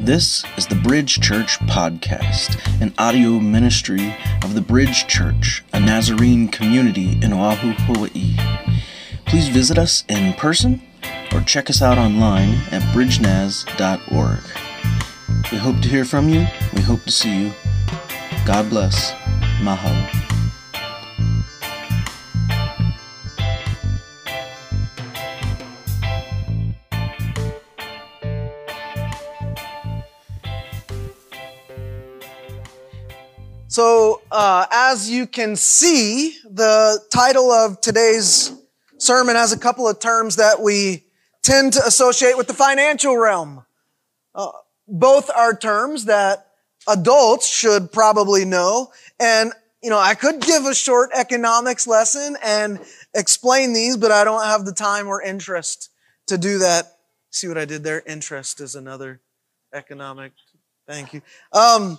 This is the Bridge Church Podcast, an audio ministry of the Bridge Church, a Nazarene community in Oahu, Hawaii. Please visit us in person or check us out online at bridgenaz.org. We hope to hear from you. We hope to see you. God bless. Mahalo. So, uh, as you can see, the title of today's sermon has a couple of terms that we tend to associate with the financial realm. Uh, both are terms that adults should probably know. And, you know, I could give a short economics lesson and explain these, but I don't have the time or interest to do that. See what I did there? Interest is another economic. Thank you. Um,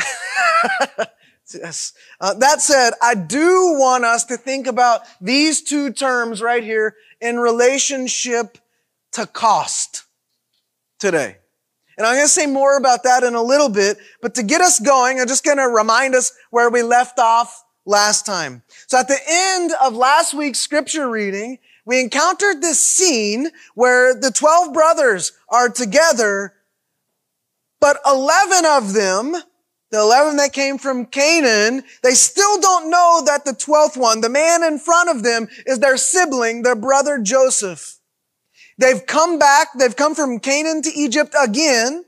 yes. Uh, that said, I do want us to think about these two terms right here in relationship to cost today. And I'm going to say more about that in a little bit, but to get us going, I'm just going to remind us where we left off last time. So at the end of last week's scripture reading, we encountered this scene where the 12 brothers are together, but 11 of them the 11 that came from Canaan, they still don't know that the 12th one, the man in front of them, is their sibling, their brother Joseph. They've come back, they've come from Canaan to Egypt again,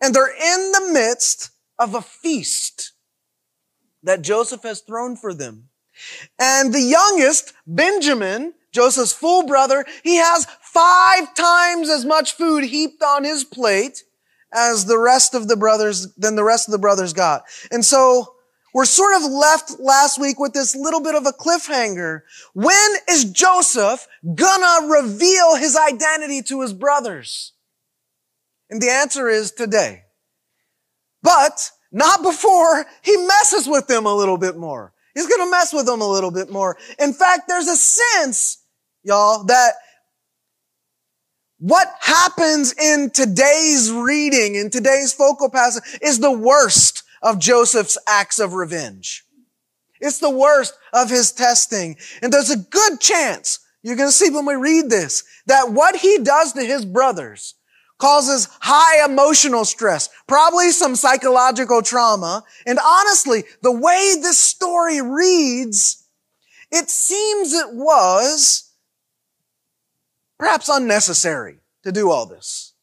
and they're in the midst of a feast that Joseph has thrown for them. And the youngest, Benjamin, Joseph's full brother, he has five times as much food heaped on his plate as the rest of the brothers, than the rest of the brothers got. And so we're sort of left last week with this little bit of a cliffhanger. When is Joseph gonna reveal his identity to his brothers? And the answer is today. But not before he messes with them a little bit more. He's gonna mess with them a little bit more. In fact, there's a sense, y'all, that what happens in today's reading, in today's focal passage, is the worst of Joseph's acts of revenge. It's the worst of his testing. And there's a good chance, you're going to see when we read this, that what he does to his brothers causes high emotional stress, probably some psychological trauma. And honestly, the way this story reads, it seems it was perhaps unnecessary to do all this.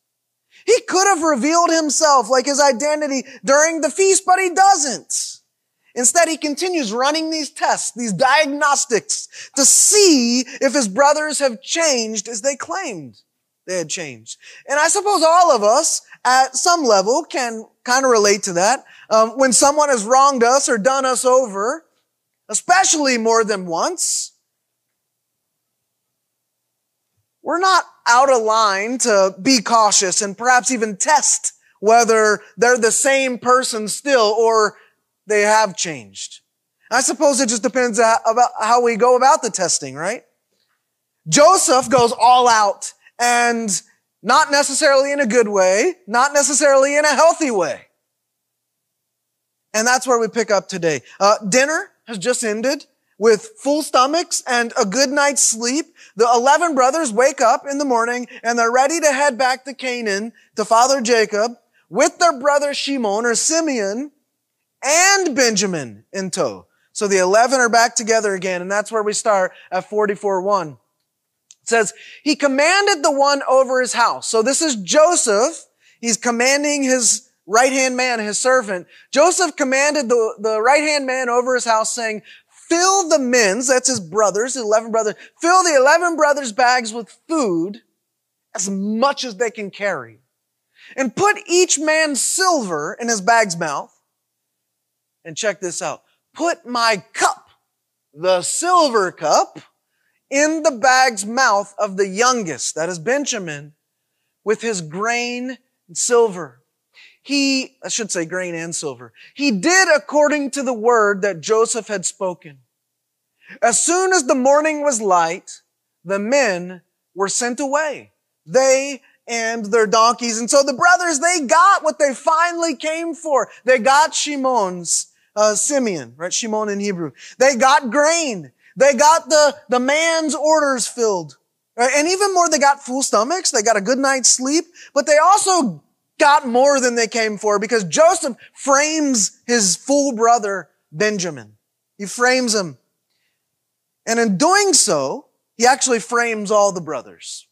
He could have revealed himself like his identity during the feast, but he doesn't. Instead, he continues running these tests, these diagnostics to see if his brothers have changed as they claimed they had changed. And I suppose all of us at some level can kind of relate to that. Um, when someone has wronged us or done us over, especially more than once, we're not out of line to be cautious and perhaps even test whether they're the same person still or they have changed. I suppose it just depends about how we go about the testing, right? Joseph goes all out and not necessarily in a good way, not necessarily in a healthy way. And that's where we pick up today. Uh, dinner has just ended with full stomachs and a good night's sleep. The 11 brothers wake up in the morning and they're ready to head back to Canaan to Father Jacob with their brother Shimon or Simeon and Benjamin in tow. So the 11 are back together again and that's where we start at 44-1. It says, he commanded the one over his house. So this is Joseph. He's commanding his right hand man, his servant. Joseph commanded the, the right hand man over his house saying, fill the men's, that's his brothers, 11 brothers, fill the 11 brothers' bags with food as much as they can carry. And put each man's silver in his bag's mouth. And check this out. Put my cup, the silver cup, in the bag's mouth of the youngest, that is Benjamin, with his grain and silver. He, I should say grain and silver. He did according to the word that Joseph had spoken. As soon as the morning was light, the men were sent away, they and their donkeys. And so the brothers, they got what they finally came for. They got Shimon's, uh, Simeon, right? Shimon in Hebrew. They got grain. They got the, the man's orders filled. Right? And even more, they got full stomachs. They got a good night's sleep, but they also got more than they came for because Joseph frames his full brother, Benjamin. He frames him. And in doing so, he actually frames all the brothers.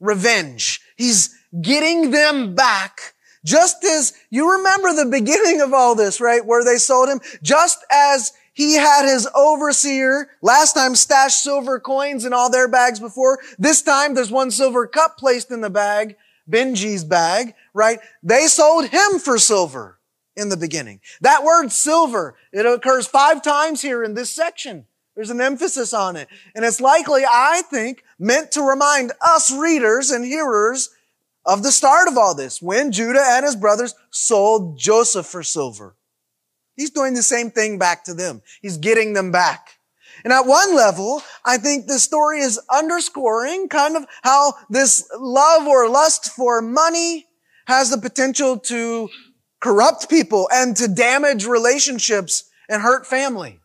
Revenge. He's getting them back. Just as you remember the beginning of all this, right? Where they sold him. Just as he had his overseer last time stashed silver coins in all their bags before. This time there's one silver cup placed in the bag, Benji's bag, right? They sold him for silver in the beginning. That word silver, it occurs five times here in this section. There's an emphasis on it. And it's likely, I think, meant to remind us readers and hearers of the start of all this, when Judah and his brothers sold Joseph for silver. He's doing the same thing back to them. He's getting them back. And at one level, I think this story is underscoring kind of how this love or lust for money has the potential to corrupt people and to damage relationships and hurt family.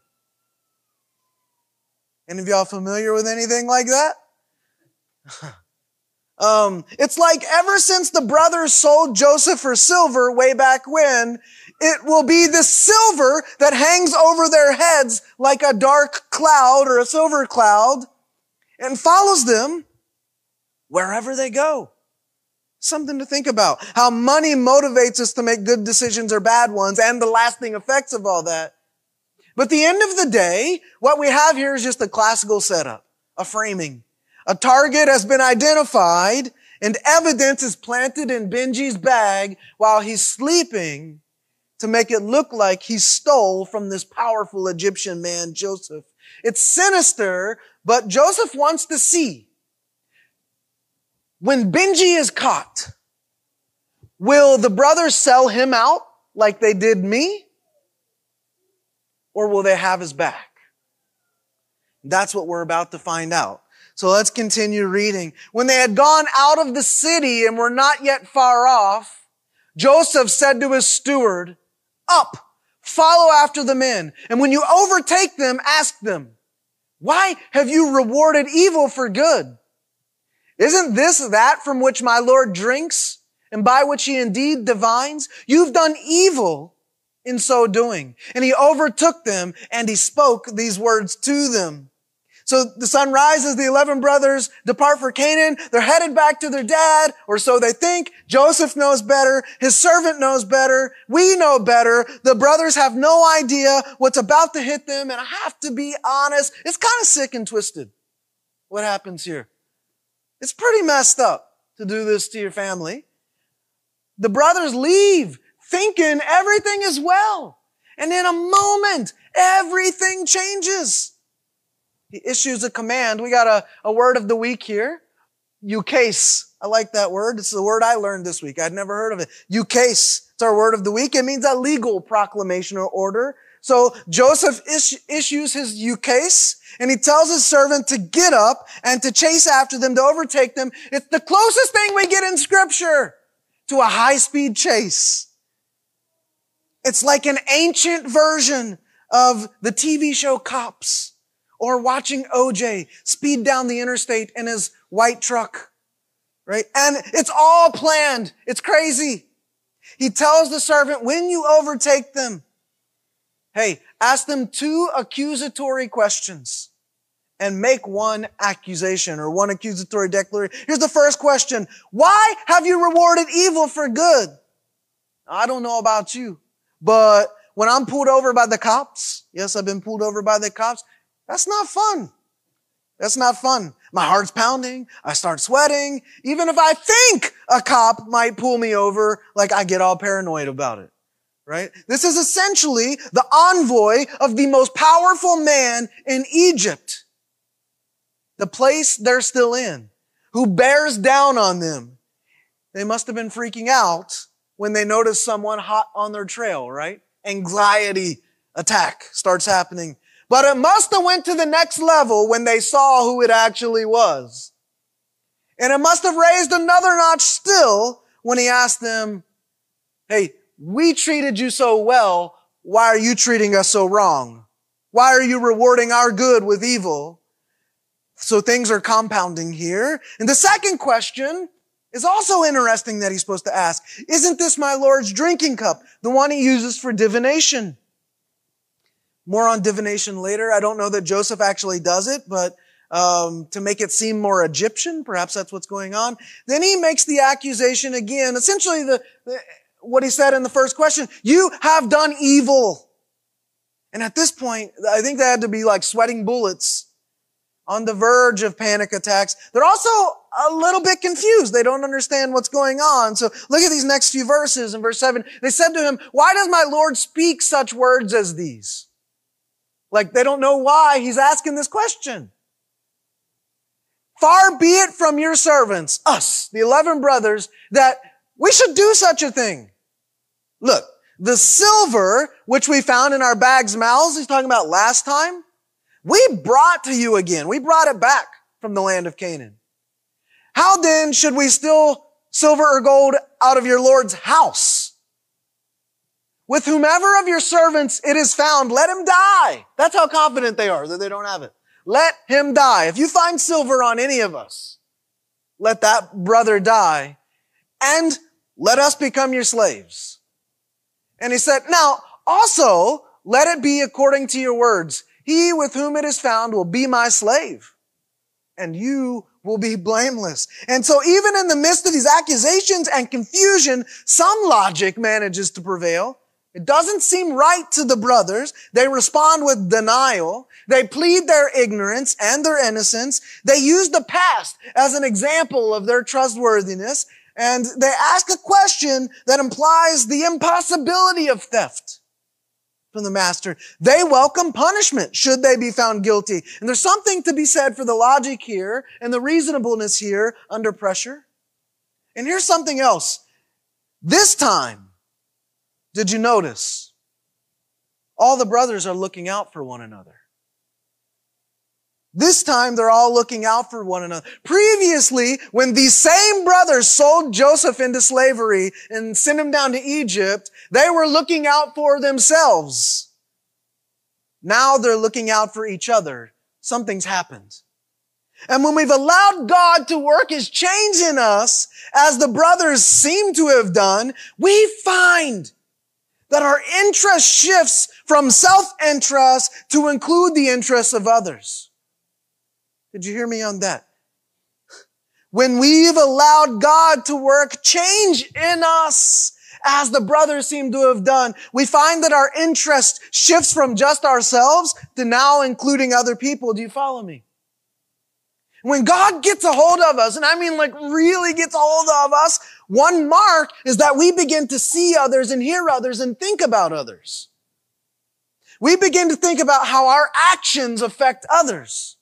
Any of y'all familiar with anything like that? um, it's like ever since the brothers sold Joseph for silver way back when, it will be the silver that hangs over their heads like a dark cloud or a silver cloud and follows them wherever they go. Something to think about. How money motivates us to make good decisions or bad ones and the lasting effects of all that. But the end of the day, what we have here is just a classical setup, a framing. A target has been identified and evidence is planted in Benji's bag while he's sleeping to make it look like he stole from this powerful Egyptian man, Joseph. It's sinister, but Joseph wants to see when Benji is caught, will the brothers sell him out like they did me? Or will they have his back? That's what we're about to find out. So let's continue reading. When they had gone out of the city and were not yet far off, Joseph said to his steward, up, follow after the men. And when you overtake them, ask them, why have you rewarded evil for good? Isn't this that from which my Lord drinks and by which he indeed divines? You've done evil in so doing. And he overtook them and he spoke these words to them. So the sun rises, the 11 brothers depart for Canaan. They're headed back to their dad, or so they think. Joseph knows better. His servant knows better. We know better. The brothers have no idea what's about to hit them. And I have to be honest, it's kind of sick and twisted what happens here. It's pretty messed up to do this to your family. The brothers leave thinking everything is well. And in a moment, everything changes. He issues a command. We got a, a word of the week here. Ukase. I like that word. It's the word I learned this week. I'd never heard of it. Ukase. It's our word of the week. It means a legal proclamation or order. So Joseph is, issues his ukase and he tells his servant to get up and to chase after them, to overtake them. It's the closest thing we get in scripture to a high speed chase. It's like an ancient version of the TV show Cops or watching OJ speed down the interstate in his white truck, right? And it's all planned. It's crazy. He tells the servant, when you overtake them, hey, ask them two accusatory questions and make one accusation or one accusatory declaration. Here's the first question. Why have you rewarded evil for good? I don't know about you, but when I'm pulled over by the cops, yes, I've been pulled over by the cops. That's not fun. That's not fun. My heart's pounding. I start sweating. Even if I think a cop might pull me over, like I get all paranoid about it. Right? This is essentially the envoy of the most powerful man in Egypt. The place they're still in, who bears down on them. They must have been freaking out when they notice someone hot on their trail, right? Anxiety attack starts happening but it must have went to the next level when they saw who it actually was. And it must have raised another notch still when he asked them, Hey, we treated you so well. Why are you treating us so wrong? Why are you rewarding our good with evil? So things are compounding here. And the second question is also interesting that he's supposed to ask. Isn't this my Lord's drinking cup? The one he uses for divination. More on divination later. I don't know that Joseph actually does it, but um, to make it seem more Egyptian, perhaps that's what's going on. Then he makes the accusation again. Essentially, the, the what he said in the first question: "You have done evil." And at this point, I think they had to be like sweating bullets on the verge of panic attacks. They're also a little bit confused. They don't understand what's going on. So look at these next few verses. In verse 7, they said to him, Why does my Lord speak such words as these? Like they don't know why he's asking this question. Far be it from your servants, us, the eleven brothers, that we should do such a thing. Look, the silver which we found in our bags' mouths, he's talking about last time, we brought to you again. We brought it back from the land of Canaan. How then should we steal silver or gold out of your Lord's house? With whomever of your servants it is found, let him die. That's how confident they are that they don't have it. Let him die. If you find silver on any of us, let that brother die and let us become your slaves. And he said, now also let it be according to your words. He with whom it is found will be my slave and you will be blameless. And so even in the midst of these accusations and confusion, some logic manages to prevail. It doesn't seem right to the brothers. They respond with denial. They plead their ignorance and their innocence. They use the past as an example of their trustworthiness. And they ask a question that implies the impossibility of theft from the master. They welcome punishment should they be found guilty. And there's something to be said for the logic here and the reasonableness here under pressure. And here's something else. This time, did you notice? All the brothers are looking out for one another. This time they're all looking out for one another. Previously, when these same brothers sold Joseph into slavery and sent him down to Egypt, they were looking out for themselves. Now they're looking out for each other. Something's happened. And when we've allowed God to work his change in us, as the brothers seem to have done, we find that our interest shifts from self-interest to include the interests of others. Did you hear me on that? When we've allowed God to work change in us, as the brothers seem to have done, we find that our interest shifts from just ourselves to now including other people. Do you follow me? When God gets a hold of us, and I mean like really gets a hold of us, one mark is that we begin to see others and hear others and think about others. We begin to think about how our actions affect others.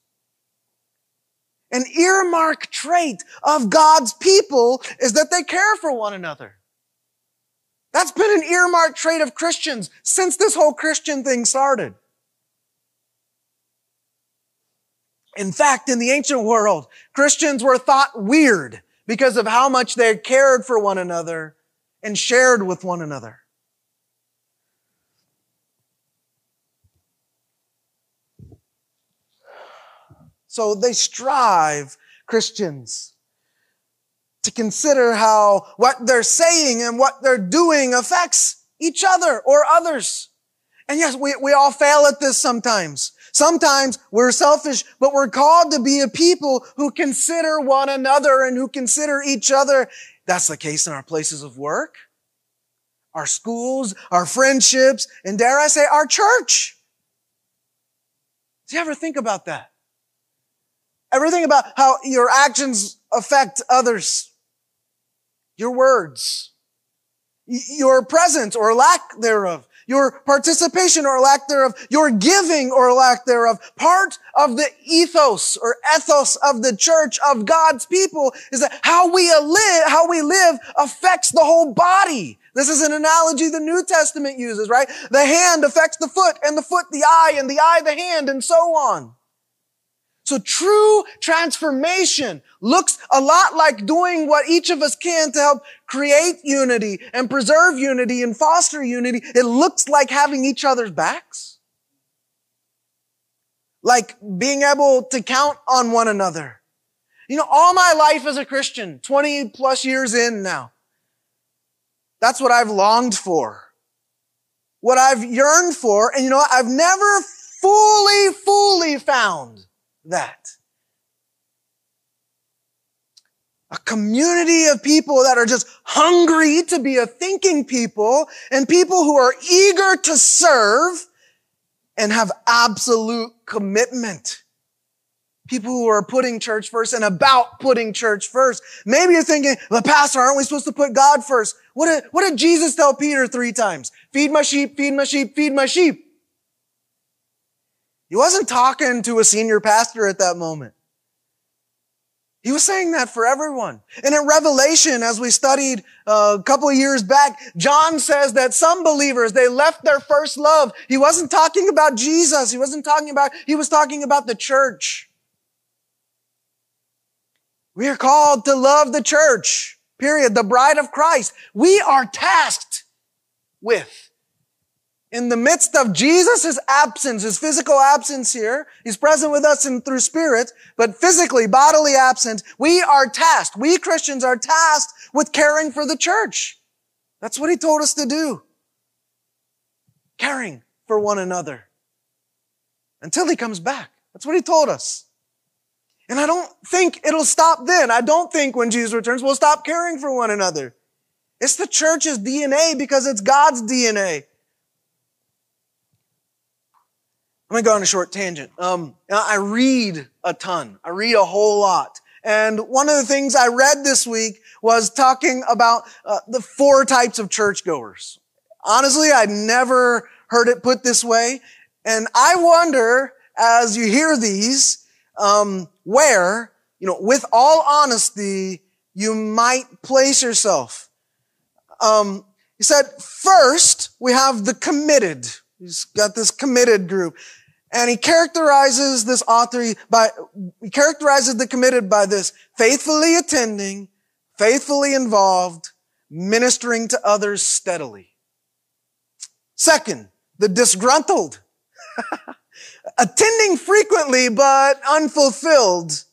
An earmark trait of God's people is that they care for one another. That's been an earmark trait of Christians since this whole Christian thing started. In fact, in the ancient world, Christians were thought weird because of how much they cared for one another and shared with one another. So they strive, Christians, to consider how what they're saying and what they're doing affects each other or others. And yes, we, we all fail at this sometimes. Sometimes we're selfish, but we're called to be a people who consider one another and who consider each other. That's the case in our places of work, our schools, our friendships, and dare I say, our church. Do you ever think about that? Everything about how your actions affect others. Your words. Your presence or lack thereof your participation or lack thereof, your giving or lack thereof. Part of the ethos or ethos of the church of God's people is that how we live, how we live affects the whole body. This is an analogy the New Testament uses, right? The hand affects the foot and the foot the eye and the eye the hand and so on. So true transformation looks a lot like doing what each of us can to help create unity and preserve unity and foster unity. It looks like having each other's backs. Like being able to count on one another. You know, all my life as a Christian, 20 plus years in now, that's what I've longed for. What I've yearned for. And you know? I've never fully, fully found that. A community of people that are just hungry to be a thinking people and people who are eager to serve and have absolute commitment. People who are putting church first and about putting church first. Maybe you're thinking, the pastor, aren't we supposed to put God first? What did, what did Jesus tell Peter three times? Feed my sheep, feed my sheep, feed my sheep. He wasn't talking to a senior pastor at that moment. He was saying that for everyone. And in Revelation, as we studied uh, a couple of years back, John says that some believers, they left their first love. He wasn't talking about Jesus. He wasn't talking about, he was talking about the church. We are called to love the church, period, the bride of Christ. We are tasked with in the midst of Jesus' absence, his physical absence here, he's present with us in, through spirit, but physically, bodily absent, we are tasked, we Christians are tasked with caring for the church. That's what he told us to do. Caring for one another. Until he comes back. That's what he told us. And I don't think it'll stop then. I don't think when Jesus returns, we'll stop caring for one another. It's the church's DNA because it's God's DNA. I'm going to go on a short tangent. Um, I read a ton. I read a whole lot. And one of the things I read this week was talking about uh, the four types of churchgoers. Honestly, I'd never heard it put this way. And I wonder, as you hear these, um, where, you know, with all honesty, you might place yourself. Um, he said, first, we have the committed. He's got this committed group. And he characterizes this author by, he characterizes the committed by this faithfully attending, faithfully involved, ministering to others steadily. Second, the disgruntled. attending frequently but unfulfilled.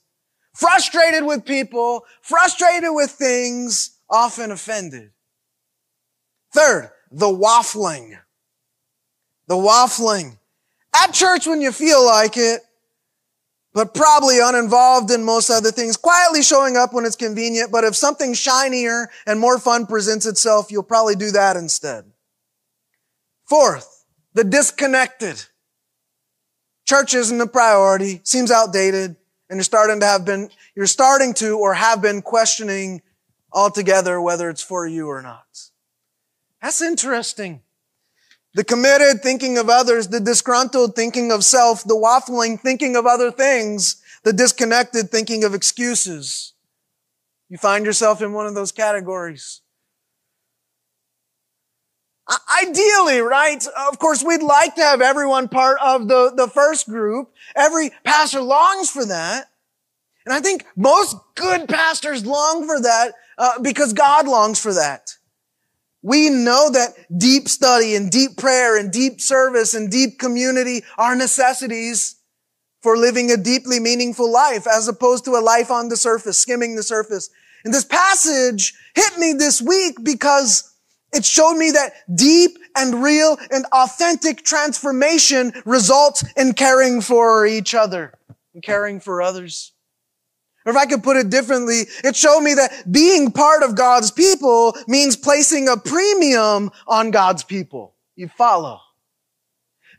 Frustrated with people, frustrated with things, often offended. Third, the waffling. The waffling. At church when you feel like it, but probably uninvolved in most other things, quietly showing up when it's convenient, but if something shinier and more fun presents itself, you'll probably do that instead. Fourth, the disconnected. Church isn't a priority, seems outdated, and you're starting to have been, you're starting to or have been questioning altogether whether it's for you or not. That's interesting. The committed thinking of others, the disgruntled thinking of self, the waffling thinking of other things, the disconnected thinking of excuses. You find yourself in one of those categories. Ideally, right? Of course, we'd like to have everyone part of the, the first group. Every pastor longs for that. And I think most good pastors long for that uh, because God longs for that. We know that deep study and deep prayer and deep service and deep community are necessities for living a deeply meaningful life as opposed to a life on the surface, skimming the surface. And this passage hit me this week because it showed me that deep and real and authentic transformation results in caring for each other and caring for others. Or if I could put it differently, it showed me that being part of God's people means placing a premium on God's people. You follow.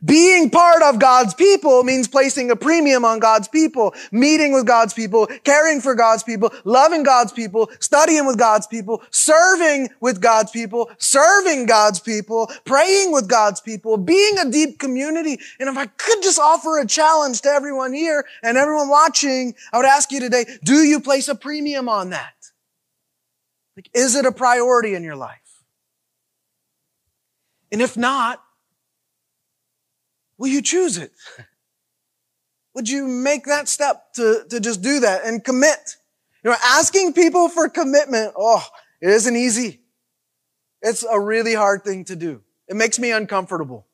Being part of God's people means placing a premium on God's people, meeting with God's people, caring for God's people, loving God's people, studying with God's people, serving with God's people, serving God's people, praying with God's people, being a deep community. And if I could just offer a challenge to everyone here and everyone watching, I would ask you today, do you place a premium on that? Like, is it a priority in your life? And if not, Will you choose it? would you make that step to, to just do that and commit? You know, asking people for commitment, oh, it isn't easy. It's a really hard thing to do. It makes me uncomfortable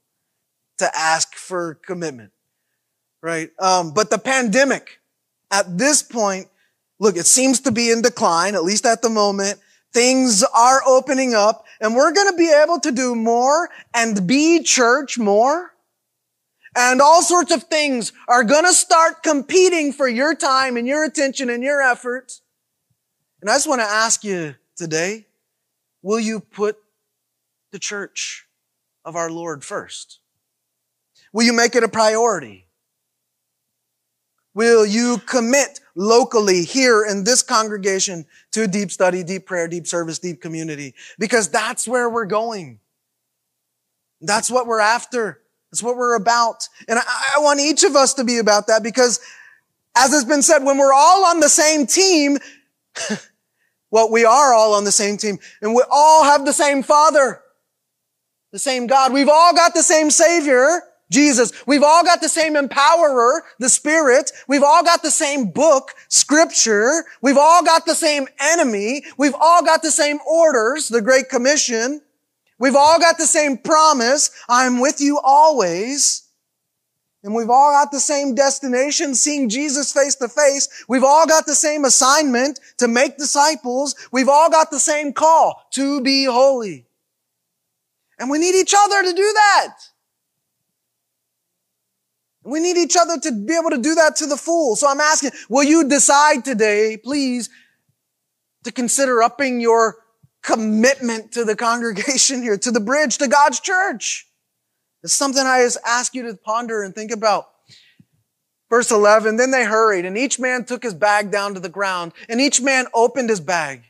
to ask for commitment, right? Um, but the pandemic at this point, look, it seems to be in decline, at least at the moment. Things are opening up and we're going to be able to do more and be church more and all sorts of things are going to start competing for your time and your attention and your effort. And I just want to ask you today, will you put the church of our Lord first? Will you make it a priority? Will you commit locally here in this congregation to deep study, deep prayer, deep service, deep community? Because that's where we're going. That's what we're after. That's what we're about. And I, I want each of us to be about that because as has been said, when we're all on the same team, well, we are all on the same team and we all have the same father, the same God. We've all got the same savior, Jesus. We've all got the same empowerer, the spirit. We've all got the same book, scripture. We've all got the same enemy. We've all got the same orders, the great commission. We've all got the same promise. I'm with you always. And we've all got the same destination, seeing Jesus face to face. We've all got the same assignment to make disciples. We've all got the same call to be holy. And we need each other to do that. We need each other to be able to do that to the full. So I'm asking, will you decide today, please, to consider upping your commitment to the congregation here, to the bridge, to God's church. It's something I just ask you to ponder and think about. Verse 11, then they hurried and each man took his bag down to the ground and each man opened his bag.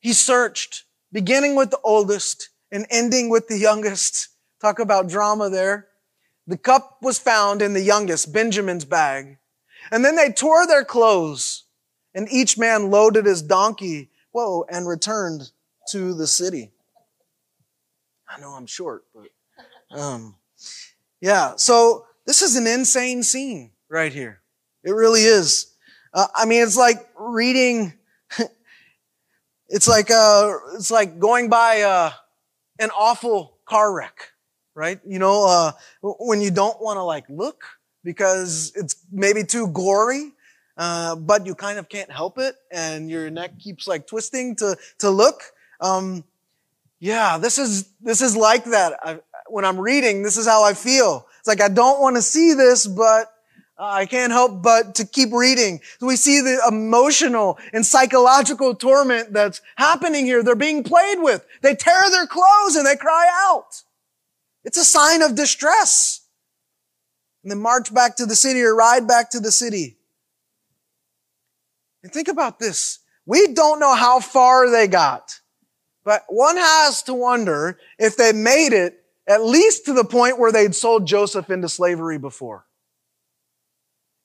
He searched, beginning with the oldest and ending with the youngest. Talk about drama there. The cup was found in the youngest, Benjamin's bag. And then they tore their clothes and each man loaded his donkey whoa, and returned to the city. I know I'm short, but um, yeah. So this is an insane scene right here. It really is. Uh, I mean, it's like reading. it's like uh, it's like going by uh, an awful car wreck, right? You know, uh, when you don't want to like look because it's maybe too gory uh, but you kind of can't help it, and your neck keeps like twisting to to look. Um, yeah, this is this is like that. I, when I'm reading, this is how I feel. It's like I don't want to see this, but uh, I can't help but to keep reading. We see the emotional and psychological torment that's happening here. They're being played with. They tear their clothes and they cry out. It's a sign of distress. And then march back to the city or ride back to the city. Think about this. We don't know how far they got, but one has to wonder if they made it at least to the point where they'd sold Joseph into slavery before.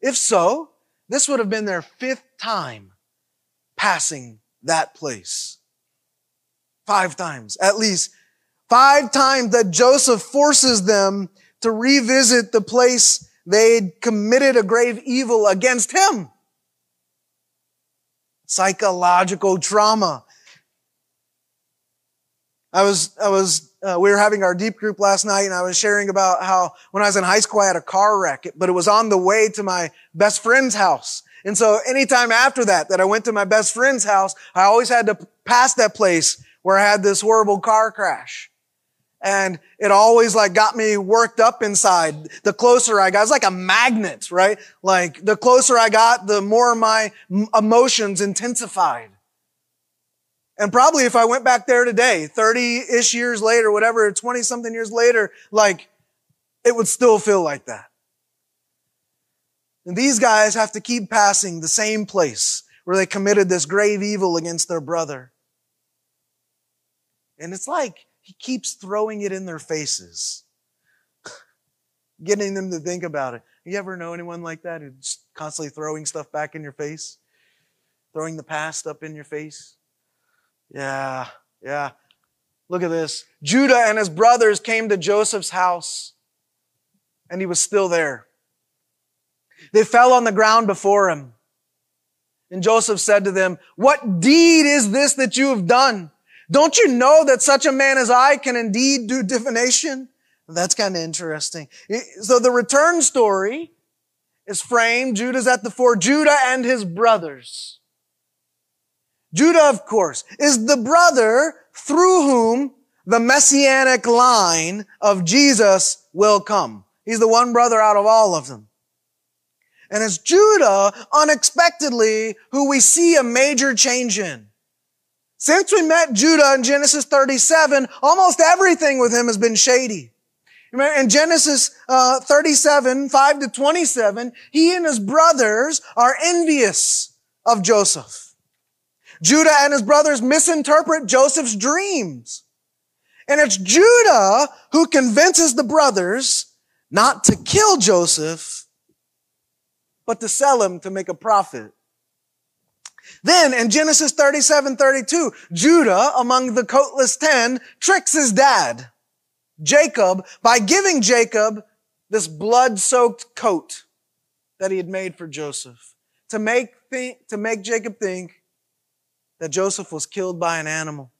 If so, this would have been their fifth time passing that place. Five times, at least. Five times that Joseph forces them to revisit the place they'd committed a grave evil against him psychological trauma. I was, I was, uh, we were having our deep group last night and I was sharing about how when I was in high school, I had a car wreck, but it was on the way to my best friend's house. And so anytime after that, that I went to my best friend's house, I always had to pass that place where I had this horrible car crash and it always like got me worked up inside. The closer I got, it's like a magnet, right? Like the closer I got, the more my emotions intensified. And probably if I went back there today, 30-ish years later, whatever, 20 something years later, like it would still feel like that. And these guys have to keep passing the same place where they committed this grave evil against their brother. And it's like, he keeps throwing it in their faces, getting them to think about it. You ever know anyone like that who's constantly throwing stuff back in your face? Throwing the past up in your face? Yeah, yeah. Look at this. Judah and his brothers came to Joseph's house, and he was still there. They fell on the ground before him. And Joseph said to them, what deed is this that you have done? Don't you know that such a man as I can indeed do divination? That's kind of interesting. So the return story is framed. Judah's at the fore. Judah and his brothers. Judah, of course, is the brother through whom the messianic line of Jesus will come. He's the one brother out of all of them. And it's Judah, unexpectedly, who we see a major change in. Since we met Judah in Genesis 37, almost everything with him has been shady. In Genesis uh, 37, 5 to 27, he and his brothers are envious of Joseph. Judah and his brothers misinterpret Joseph's dreams. And it's Judah who convinces the brothers not to kill Joseph, but to sell him to make a profit. Then in Genesis 37, 32, Judah, among the coatless ten, tricks his dad, Jacob, by giving Jacob this blood-soaked coat that he had made for Joseph to make, to make Jacob think that Joseph was killed by an animal.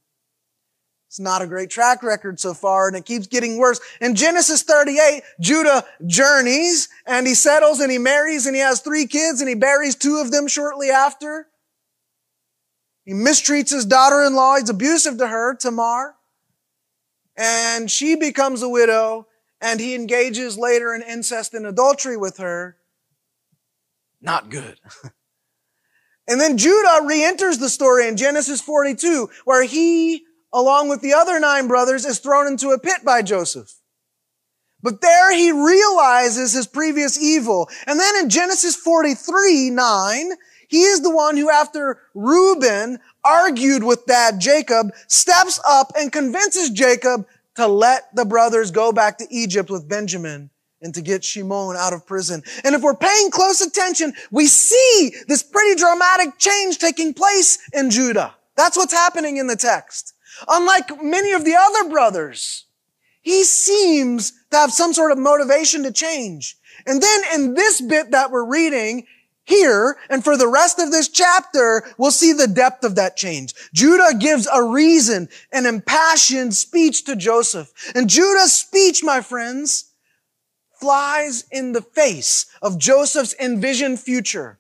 It's not a great track record so far, and it keeps getting worse. In Genesis 38, Judah journeys, and he settles, and he marries, and he has three kids, and he buries two of them shortly after. He mistreats his daughter-in-law. He's abusive to her, Tamar. And she becomes a widow, and he engages later in incest and adultery with her. Not good. And then Judah re-enters the story in Genesis 42, where he, along with the other nine brothers, is thrown into a pit by Joseph. But there he realizes his previous evil. And then in Genesis 43, 9, he is the one who, after Reuben argued with dad Jacob, steps up and convinces Jacob to let the brothers go back to Egypt with Benjamin and to get Shimon out of prison. And if we're paying close attention, we see this pretty dramatic change taking place in Judah. That's what's happening in the text. Unlike many of the other brothers, he seems to have some sort of motivation to change. And then in this bit that we're reading, here and for the rest of this chapter, we'll see the depth of that change. Judah gives a reason, an impassioned speech to Joseph. And Judah's speech, my friends, flies in the face of Joseph's envisioned future.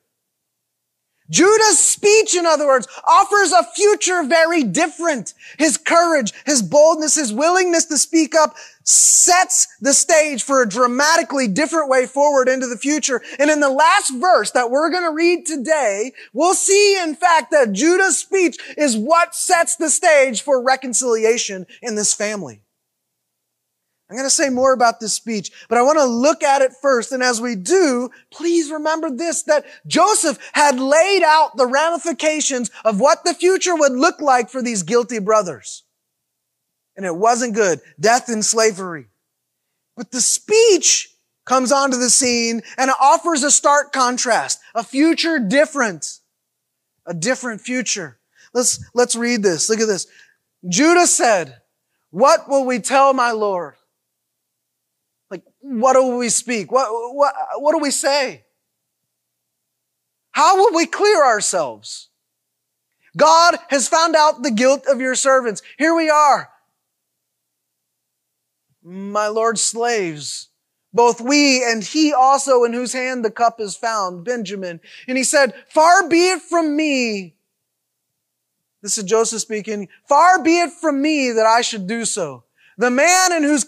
Judah's speech, in other words, offers a future very different. His courage, his boldness, his willingness to speak up sets the stage for a dramatically different way forward into the future. And in the last verse that we're going to read today, we'll see, in fact, that Judah's speech is what sets the stage for reconciliation in this family. I'm going to say more about this speech, but I want to look at it first. And as we do, please remember this, that Joseph had laid out the ramifications of what the future would look like for these guilty brothers. And it wasn't good. Death and slavery. But the speech comes onto the scene and it offers a stark contrast, a future different, a different future. Let's, let's read this. Look at this. Judah said, what will we tell my Lord? What do we speak? What, what, what do we say? How will we clear ourselves? God has found out the guilt of your servants. Here we are. My Lord's slaves, both we and he also in whose hand the cup is found, Benjamin. And he said, far be it from me. This is Joseph speaking. Far be it from me that I should do so. The man in whose,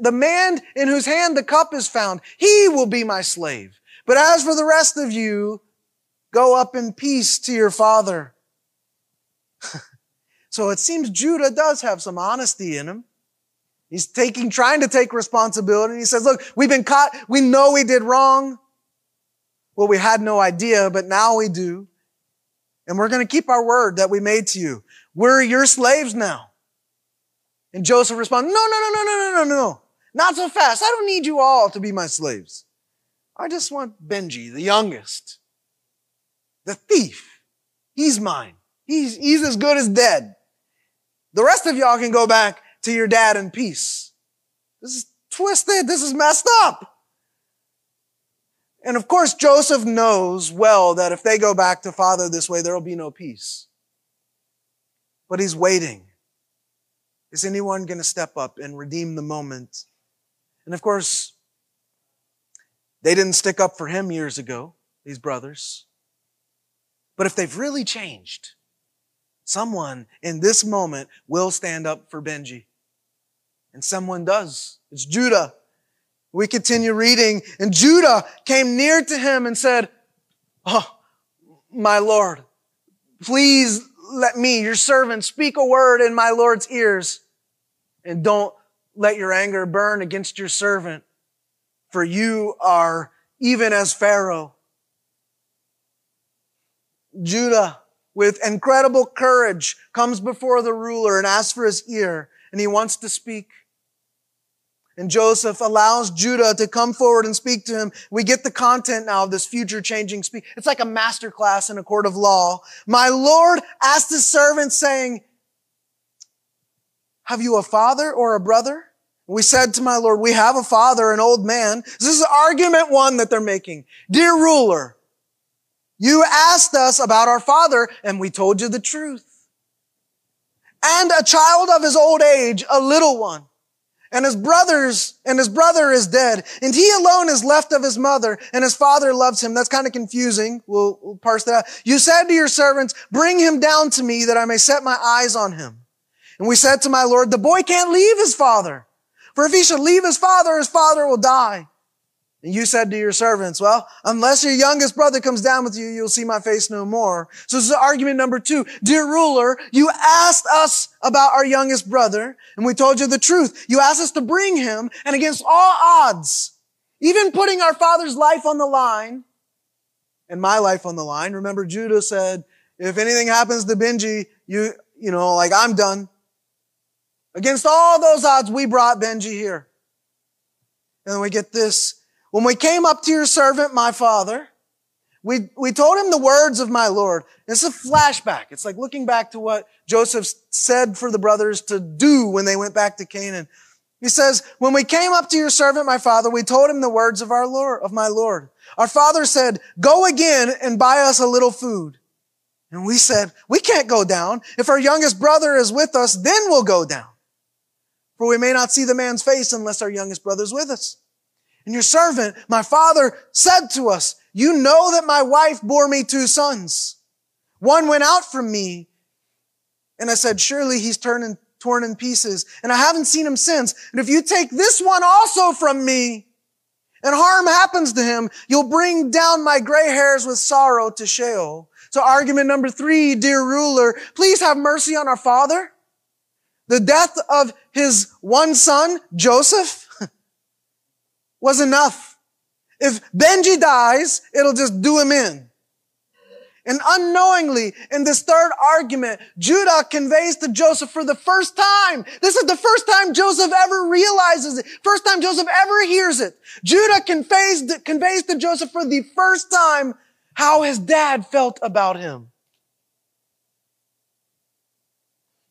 the man in whose hand the cup is found, he will be my slave. But as for the rest of you, go up in peace to your father. so it seems Judah does have some honesty in him. He's taking, trying to take responsibility. He says, look, we've been caught. We know we did wrong. Well, we had no idea, but now we do. And we're going to keep our word that we made to you. We're your slaves now. And Joseph responds, No, no, no, no, no, no, no, no. Not so fast. I don't need you all to be my slaves. I just want Benji, the youngest, the thief. He's mine. He's, he's as good as dead. The rest of y'all can go back to your dad in peace. This is twisted. This is messed up. And of course, Joseph knows well that if they go back to father this way, there will be no peace. But he's waiting. Is anyone going to step up and redeem the moment? And of course, they didn't stick up for him years ago, these brothers. But if they've really changed, someone in this moment will stand up for Benji. And someone does. It's Judah. We continue reading, and Judah came near to him and said, Oh, my Lord, please let me, your servant, speak a word in my Lord's ears, and don't let your anger burn against your servant, for you are even as Pharaoh. Judah, with incredible courage, comes before the ruler and asks for his ear, and he wants to speak. And Joseph allows Judah to come forward and speak to him. We get the content now of this future changing speech. It's like a master class in a court of law. My Lord asked his servant saying, have you a father or a brother? We said to my Lord, we have a father, an old man. This is argument one that they're making. Dear ruler, you asked us about our father and we told you the truth. And a child of his old age, a little one and his brothers and his brother is dead and he alone is left of his mother and his father loves him. That's kind of confusing. We'll, we'll parse that out. You said to your servants, bring him down to me that I may set my eyes on him. And we said to my Lord, the boy can't leave his father. For if he should leave his father, his father will die. And you said to your servants, well, unless your youngest brother comes down with you, you'll see my face no more. So this is argument number two. Dear ruler, you asked us about our youngest brother, and we told you the truth. You asked us to bring him, and against all odds, even putting our father's life on the line, and my life on the line. Remember, Judah said, if anything happens to Benji, you, you know, like I'm done. Against all those odds, we brought Benji here. And then we get this. When we came up to your servant, my father, we, we told him the words of my Lord. It's a flashback. It's like looking back to what Joseph said for the brothers to do when they went back to Canaan. He says, when we came up to your servant, my father, we told him the words of our Lord, of my Lord. Our father said, go again and buy us a little food. And we said, we can't go down. If our youngest brother is with us, then we'll go down. For we may not see the man's face unless our youngest brother is with us. And your servant, my father, said to us, you know that my wife bore me two sons. One went out from me. And I said, surely he's turning, torn in pieces. And I haven't seen him since. And if you take this one also from me, and harm happens to him, you'll bring down my gray hairs with sorrow to Sheol. So argument number three, dear ruler, please have mercy on our father. The death of his one son, Joseph, was enough. If Benji dies, it'll just do him in. And unknowingly, in this third argument, Judah conveys to Joseph for the first time. This is the first time Joseph ever realizes it. First time Joseph ever hears it. Judah conveys, conveys to Joseph for the first time how his dad felt about him.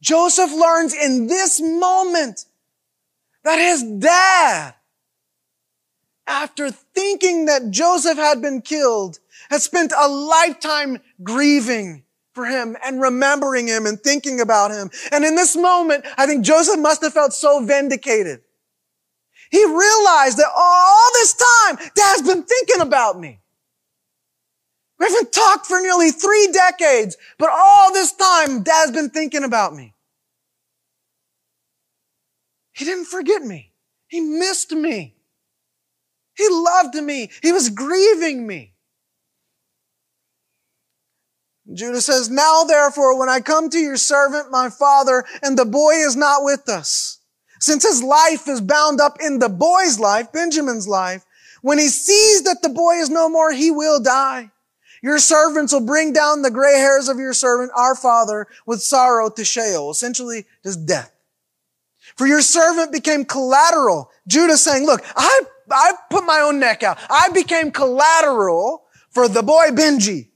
Joseph learns in this moment that his dad after thinking that Joseph had been killed, had spent a lifetime grieving for him and remembering him and thinking about him. And in this moment, I think Joseph must have felt so vindicated. He realized that all this time, dad's been thinking about me. We haven't talked for nearly three decades, but all this time, dad's been thinking about me. He didn't forget me. He missed me. He loved me. He was grieving me. Judah says, Now therefore, when I come to your servant, my father, and the boy is not with us, since his life is bound up in the boy's life, Benjamin's life, when he sees that the boy is no more, he will die. Your servants will bring down the gray hairs of your servant, our father, with sorrow to Sheol, essentially just death. For your servant became collateral. Judah saying, look, I I put my own neck out. I became collateral for the boy Benji.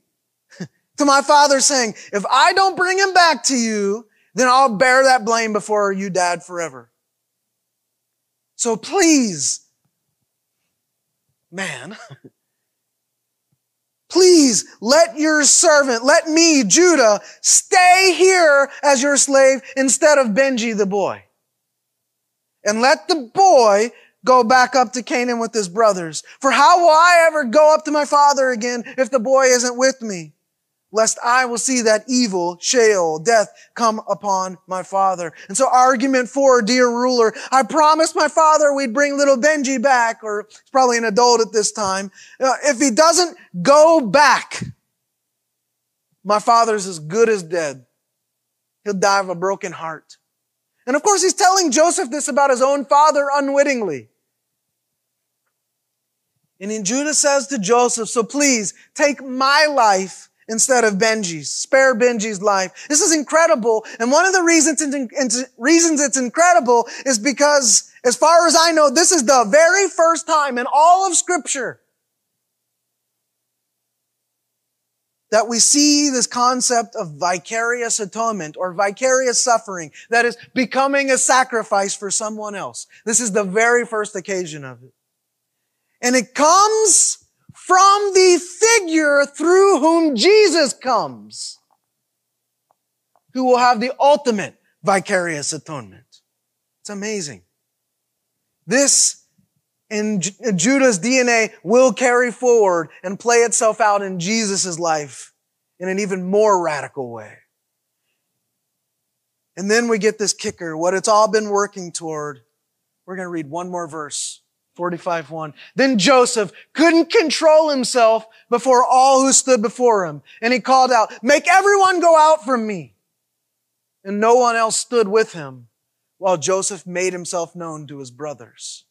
to my father saying, if I don't bring him back to you, then I'll bear that blame before you, dad, forever. So please, man, please let your servant, let me, Judah, stay here as your slave instead of Benji the boy. And let the boy go back up to Canaan with his brothers. For how will I ever go up to my father again if the boy isn't with me? Lest I will see that evil, Sheol, death come upon my father. And so argument four, dear ruler, I promised my father we'd bring little Benji back, or he's probably an adult at this time. Uh, if he doesn't go back, my father's as good as dead. He'll die of a broken heart. And of course, he's telling Joseph this about his own father unwittingly. And then Judah says to Joseph, so please take my life instead of Benji's. Spare Benji's life. This is incredible. And one of the reasons it's, reasons it's incredible is because as far as I know, this is the very first time in all of scripture that we see this concept of vicarious atonement or vicarious suffering. That is becoming a sacrifice for someone else. This is the very first occasion of it. And it comes from the figure through whom Jesus comes, who will have the ultimate vicarious atonement. It's amazing. This in Judah's DNA will carry forward and play itself out in Jesus' life in an even more radical way. And then we get this kicker, what it's all been working toward. We're going to read one more verse. 45 1. Then Joseph couldn't control himself before all who stood before him. And he called out, make everyone go out from me. And no one else stood with him while Joseph made himself known to his brothers.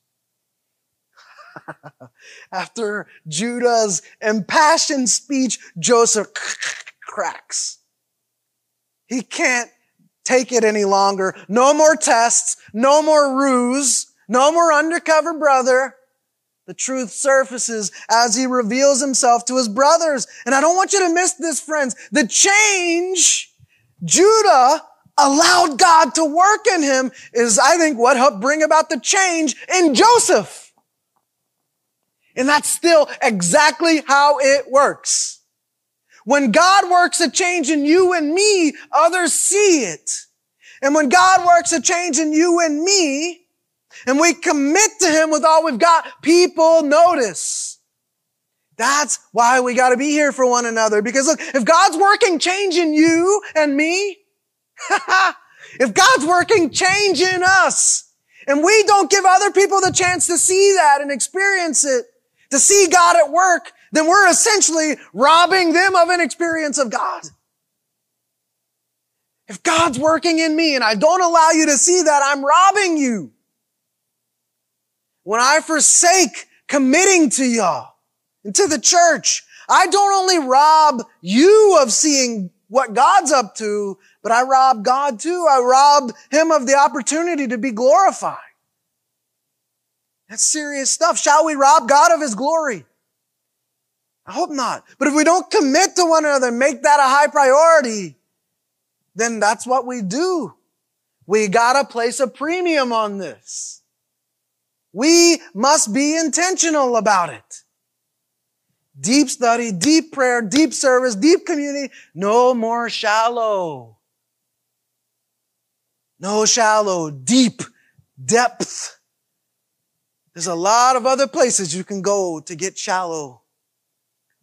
After Judah's impassioned speech, Joseph cracks. He can't take it any longer. No more tests, no more ruse. No more undercover brother. The truth surfaces as he reveals himself to his brothers. And I don't want you to miss this, friends. The change Judah allowed God to work in him is, I think, what helped bring about the change in Joseph. And that's still exactly how it works. When God works a change in you and me, others see it. And when God works a change in you and me, and we commit to Him with all we've got, people notice. That's why we got to be here for one another. Because look, if God's working change in you and me, if God's working change in us, and we don't give other people the chance to see that and experience it, to see God at work, then we're essentially robbing them of an experience of God. If God's working in me and I don't allow you to see that, I'm robbing you. When I forsake committing to y'all and to the church, I don't only rob you of seeing what God's up to, but I rob God too. I rob him of the opportunity to be glorified. That's serious stuff. Shall we rob God of his glory? I hope not. But if we don't commit to one another, make that a high priority, then that's what we do. We gotta place a premium on this. We must be intentional about it. Deep study, deep prayer, deep service, deep community. No more shallow. No shallow, deep depth. There's a lot of other places you can go to get shallow.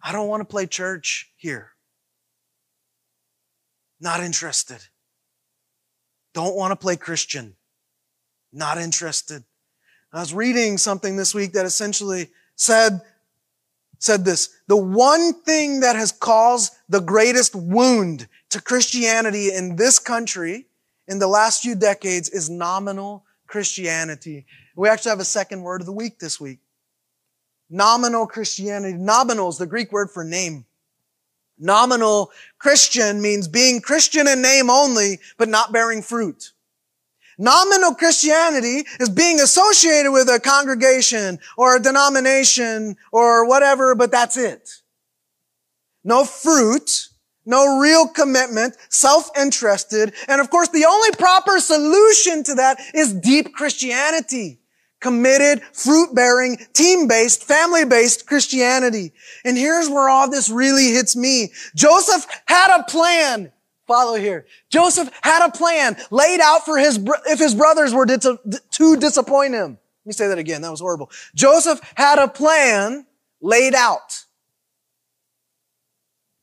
I don't want to play church here. Not interested. Don't want to play Christian. Not interested. I was reading something this week that essentially said, said this, the one thing that has caused the greatest wound to Christianity in this country in the last few decades is nominal Christianity. We actually have a second word of the week this week. Nominal Christianity. Nominal is the Greek word for name. Nominal Christian means being Christian in name only, but not bearing fruit. Nominal Christianity is being associated with a congregation or a denomination or whatever, but that's it. No fruit, no real commitment, self-interested, and of course the only proper solution to that is deep Christianity. committed, fruit-bearing, team-based, family-based Christianity. And here's where all this really hits me. Joseph had a plan. Follow here. Joseph had a plan laid out for his, if his brothers were to, to disappoint him. Let me say that again. That was horrible. Joseph had a plan laid out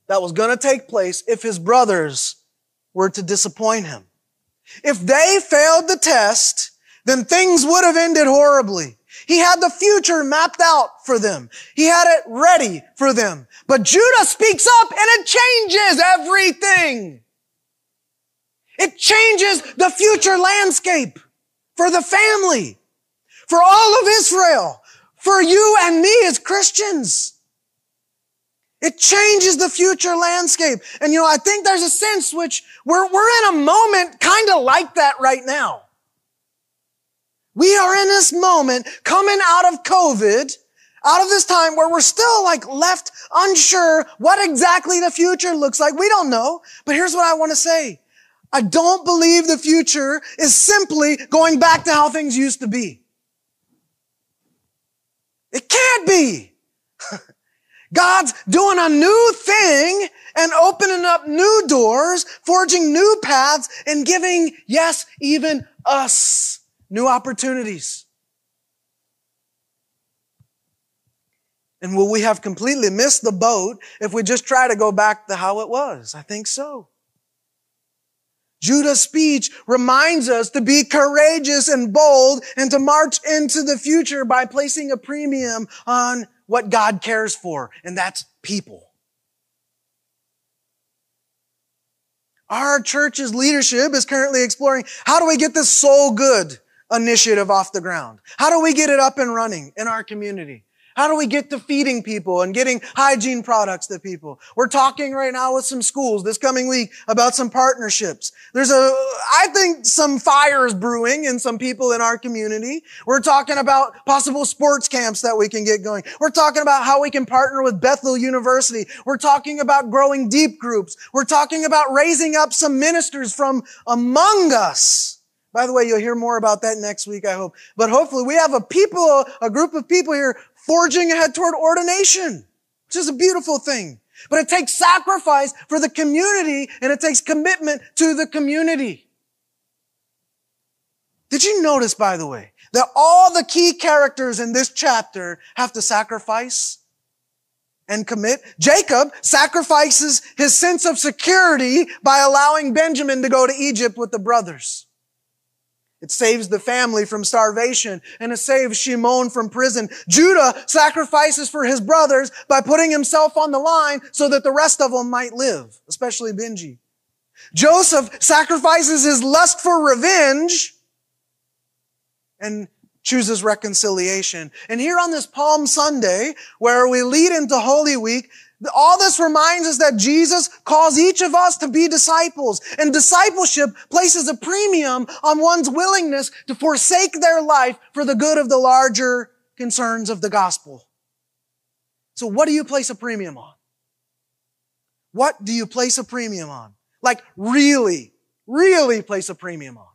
that was going to take place if his brothers were to disappoint him. If they failed the test, then things would have ended horribly. He had the future mapped out for them. He had it ready for them. But Judah speaks up and it changes everything. It changes the future landscape for the family, for all of Israel, for you and me as Christians. It changes the future landscape. And you know, I think there's a sense which we're, we're in a moment kind of like that right now. We are in this moment coming out of COVID, out of this time where we're still like left unsure what exactly the future looks like. We don't know. But here's what I want to say. I don't believe the future is simply going back to how things used to be. It can't be. God's doing a new thing and opening up new doors, forging new paths, and giving, yes, even us new opportunities. And will we have completely missed the boat if we just try to go back to how it was? I think so. Judah's speech reminds us to be courageous and bold and to march into the future by placing a premium on what God cares for, and that's people. Our church's leadership is currently exploring how do we get this soul good initiative off the ground? How do we get it up and running in our community? How do we get to feeding people and getting hygiene products to people? We're talking right now with some schools this coming week about some partnerships. There's a, I think some fires brewing in some people in our community. We're talking about possible sports camps that we can get going. We're talking about how we can partner with Bethel University. We're talking about growing deep groups. We're talking about raising up some ministers from among us. By the way, you'll hear more about that next week, I hope. But hopefully we have a people, a group of people here forging ahead toward ordination, which is a beautiful thing. But it takes sacrifice for the community and it takes commitment to the community. Did you notice, by the way, that all the key characters in this chapter have to sacrifice and commit? Jacob sacrifices his sense of security by allowing Benjamin to go to Egypt with the brothers. It saves the family from starvation and it saves Shimon from prison. Judah sacrifices for his brothers by putting himself on the line so that the rest of them might live, especially Benji. Joseph sacrifices his lust for revenge and chooses reconciliation. And here on this Palm Sunday, where we lead into Holy Week, all this reminds us that Jesus calls each of us to be disciples. And discipleship places a premium on one's willingness to forsake their life for the good of the larger concerns of the gospel. So what do you place a premium on? What do you place a premium on? Like really, really place a premium on?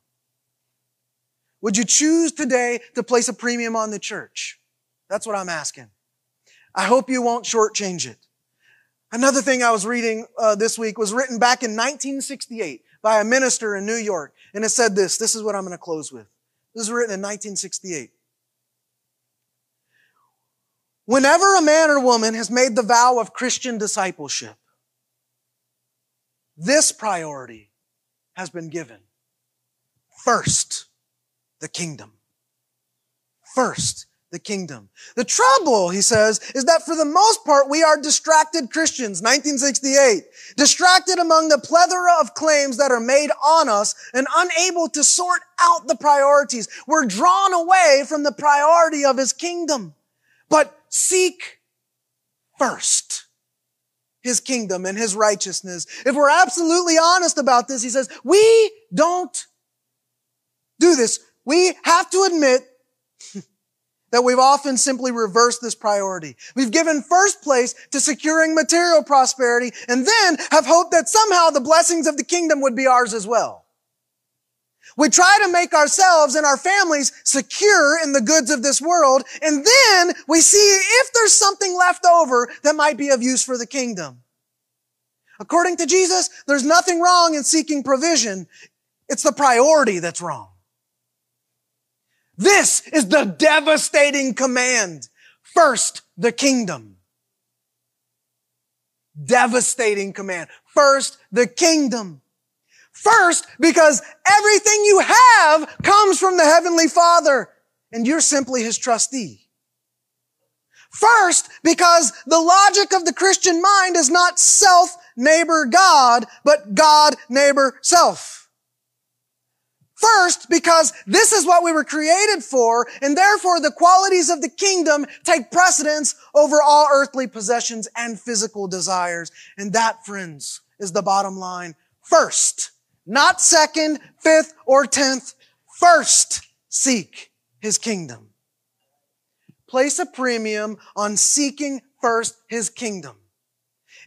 Would you choose today to place a premium on the church? That's what I'm asking. I hope you won't shortchange it. Another thing I was reading uh, this week was written back in 1968 by a minister in New York. And it said this. This is what I'm going to close with. This is written in 1968. Whenever a man or woman has made the vow of Christian discipleship, this priority has been given. First, the kingdom. First, the kingdom. The trouble, he says, is that for the most part, we are distracted Christians. 1968. Distracted among the plethora of claims that are made on us and unable to sort out the priorities. We're drawn away from the priority of his kingdom. But seek first his kingdom and his righteousness. If we're absolutely honest about this, he says, we don't do this. We have to admit that we've often simply reversed this priority. We've given first place to securing material prosperity and then have hoped that somehow the blessings of the kingdom would be ours as well. We try to make ourselves and our families secure in the goods of this world, and then we see if there's something left over that might be of use for the kingdom. According to Jesus, there's nothing wrong in seeking provision. It's the priority that's wrong. This is the devastating command. First, the kingdom. Devastating command. First, the kingdom. First, because everything you have comes from the Heavenly Father, and you're simply His trustee. First, because the logic of the Christian mind is not self, neighbor, God, but God, neighbor, self. First, because this is what we were created for, and therefore the qualities of the kingdom take precedence over all earthly possessions and physical desires. And that, friends, is the bottom line. First, not second, fifth, or tenth. First, seek his kingdom. Place a premium on seeking first his kingdom.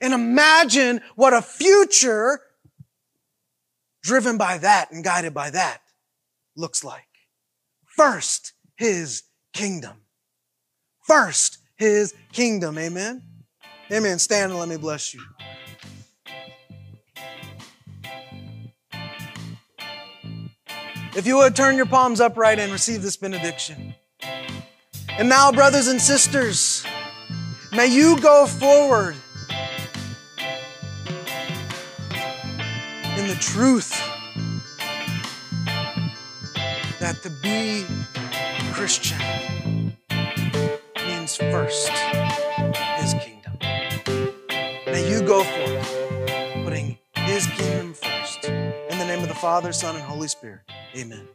And imagine what a future driven by that and guided by that looks like. First, his kingdom. First, his kingdom. Amen. Amen. Stand and let me bless you. If you would turn your palms upright and receive this benediction. And now, brothers and sisters, may you go forward in the truth that to be Christian means first His kingdom. May you go forth putting His kingdom first. In the name of the Father, Son, and Holy Spirit. Amen.